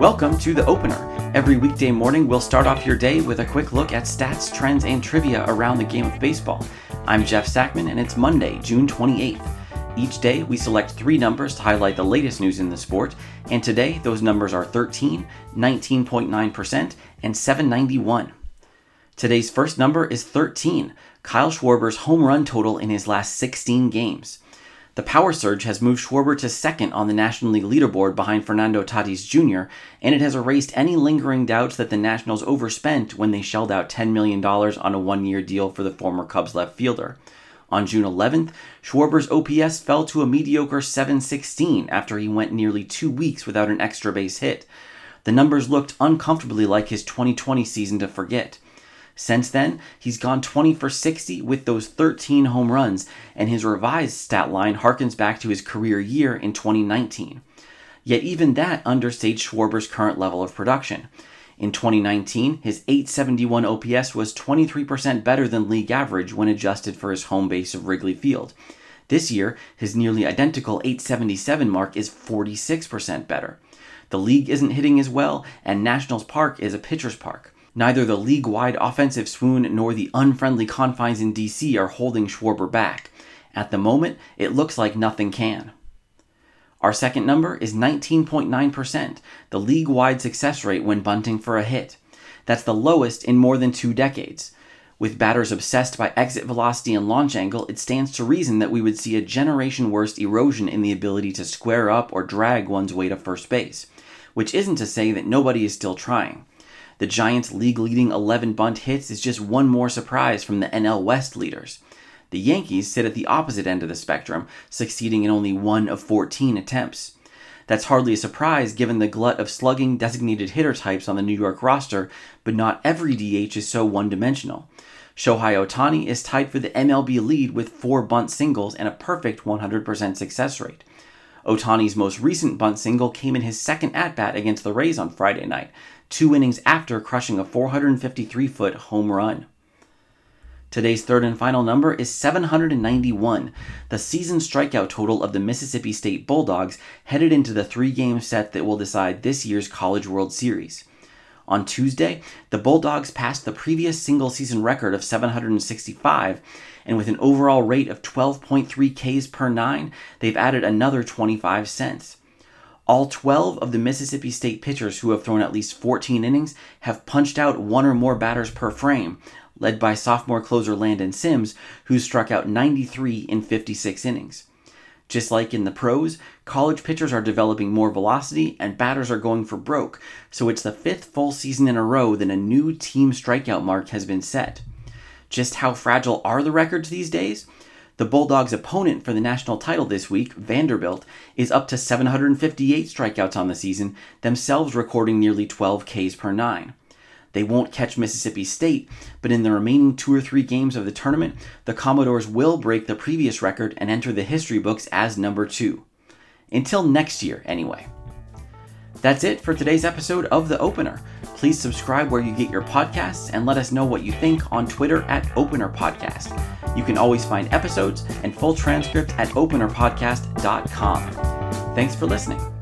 Welcome to the opener. Every weekday morning, we'll start off your day with a quick look at stats, trends, and trivia around the game of baseball. I'm Jeff Sackmann, and it's Monday, June 28th. Each day, we select three numbers to highlight the latest news in the sport, and today, those numbers are 13, 19.9%, and 791. Today's first number is 13, Kyle Schwarber's home run total in his last 16 games. The power surge has moved Schwarber to second on the National League leaderboard behind Fernando Tatis Jr., and it has erased any lingering doubts that the Nationals overspent when they shelled out $10 million on a one year deal for the former Cubs left fielder. On June 11th, Schwarber's OPS fell to a mediocre 716 after he went nearly two weeks without an extra base hit. The numbers looked uncomfortably like his 2020 season to forget. Since then, he's gone 20 for 60 with those 13 home runs, and his revised stat line harkens back to his career year in 2019. Yet even that understates Schwarber's current level of production. In 2019, his 871 OPS was 23% better than league average when adjusted for his home base of Wrigley Field. This year, his nearly identical 877 mark is 46% better. The league isn't hitting as well, and Nationals Park is a pitcher's park. Neither the league wide offensive swoon nor the unfriendly confines in DC are holding Schwarber back. At the moment, it looks like nothing can. Our second number is 19.9%, the league wide success rate when bunting for a hit. That's the lowest in more than two decades. With batters obsessed by exit velocity and launch angle, it stands to reason that we would see a generation worst erosion in the ability to square up or drag one's way to first base. Which isn't to say that nobody is still trying. The Giants' league leading 11 bunt hits is just one more surprise from the NL West leaders. The Yankees sit at the opposite end of the spectrum, succeeding in only one of 14 attempts. That's hardly a surprise given the glut of slugging designated hitter types on the New York roster, but not every DH is so one dimensional. Shohei Ohtani is tied for the MLB lead with four bunt singles and a perfect 100% success rate. Ohtani's most recent bunt single came in his second at bat against the Rays on Friday night, two innings after crushing a 453 foot home run. Today's third and final number is 791, the season strikeout total of the Mississippi State Bulldogs headed into the three game set that will decide this year's College World Series. On Tuesday, the Bulldogs passed the previous single season record of 765, and with an overall rate of 12.3 Ks per 9, they've added another 25 cents. All 12 of the Mississippi State pitchers who have thrown at least 14 innings have punched out one or more batters per frame, led by sophomore closer Landon Sims, who struck out 93 in 56 innings. Just like in the pros, college pitchers are developing more velocity and batters are going for broke, so it's the fifth full season in a row that a new team strikeout mark has been set. Just how fragile are the records these days? The Bulldogs' opponent for the national title this week, Vanderbilt, is up to 758 strikeouts on the season, themselves recording nearly 12 Ks per 9. They won't catch Mississippi State, but in the remaining two or three games of the tournament, the Commodores will break the previous record and enter the history books as number two. Until next year, anyway. That's it for today's episode of The Opener. Please subscribe where you get your podcasts and let us know what you think on Twitter at Opener Podcast. You can always find episodes and full transcripts at openerpodcast.com. Thanks for listening.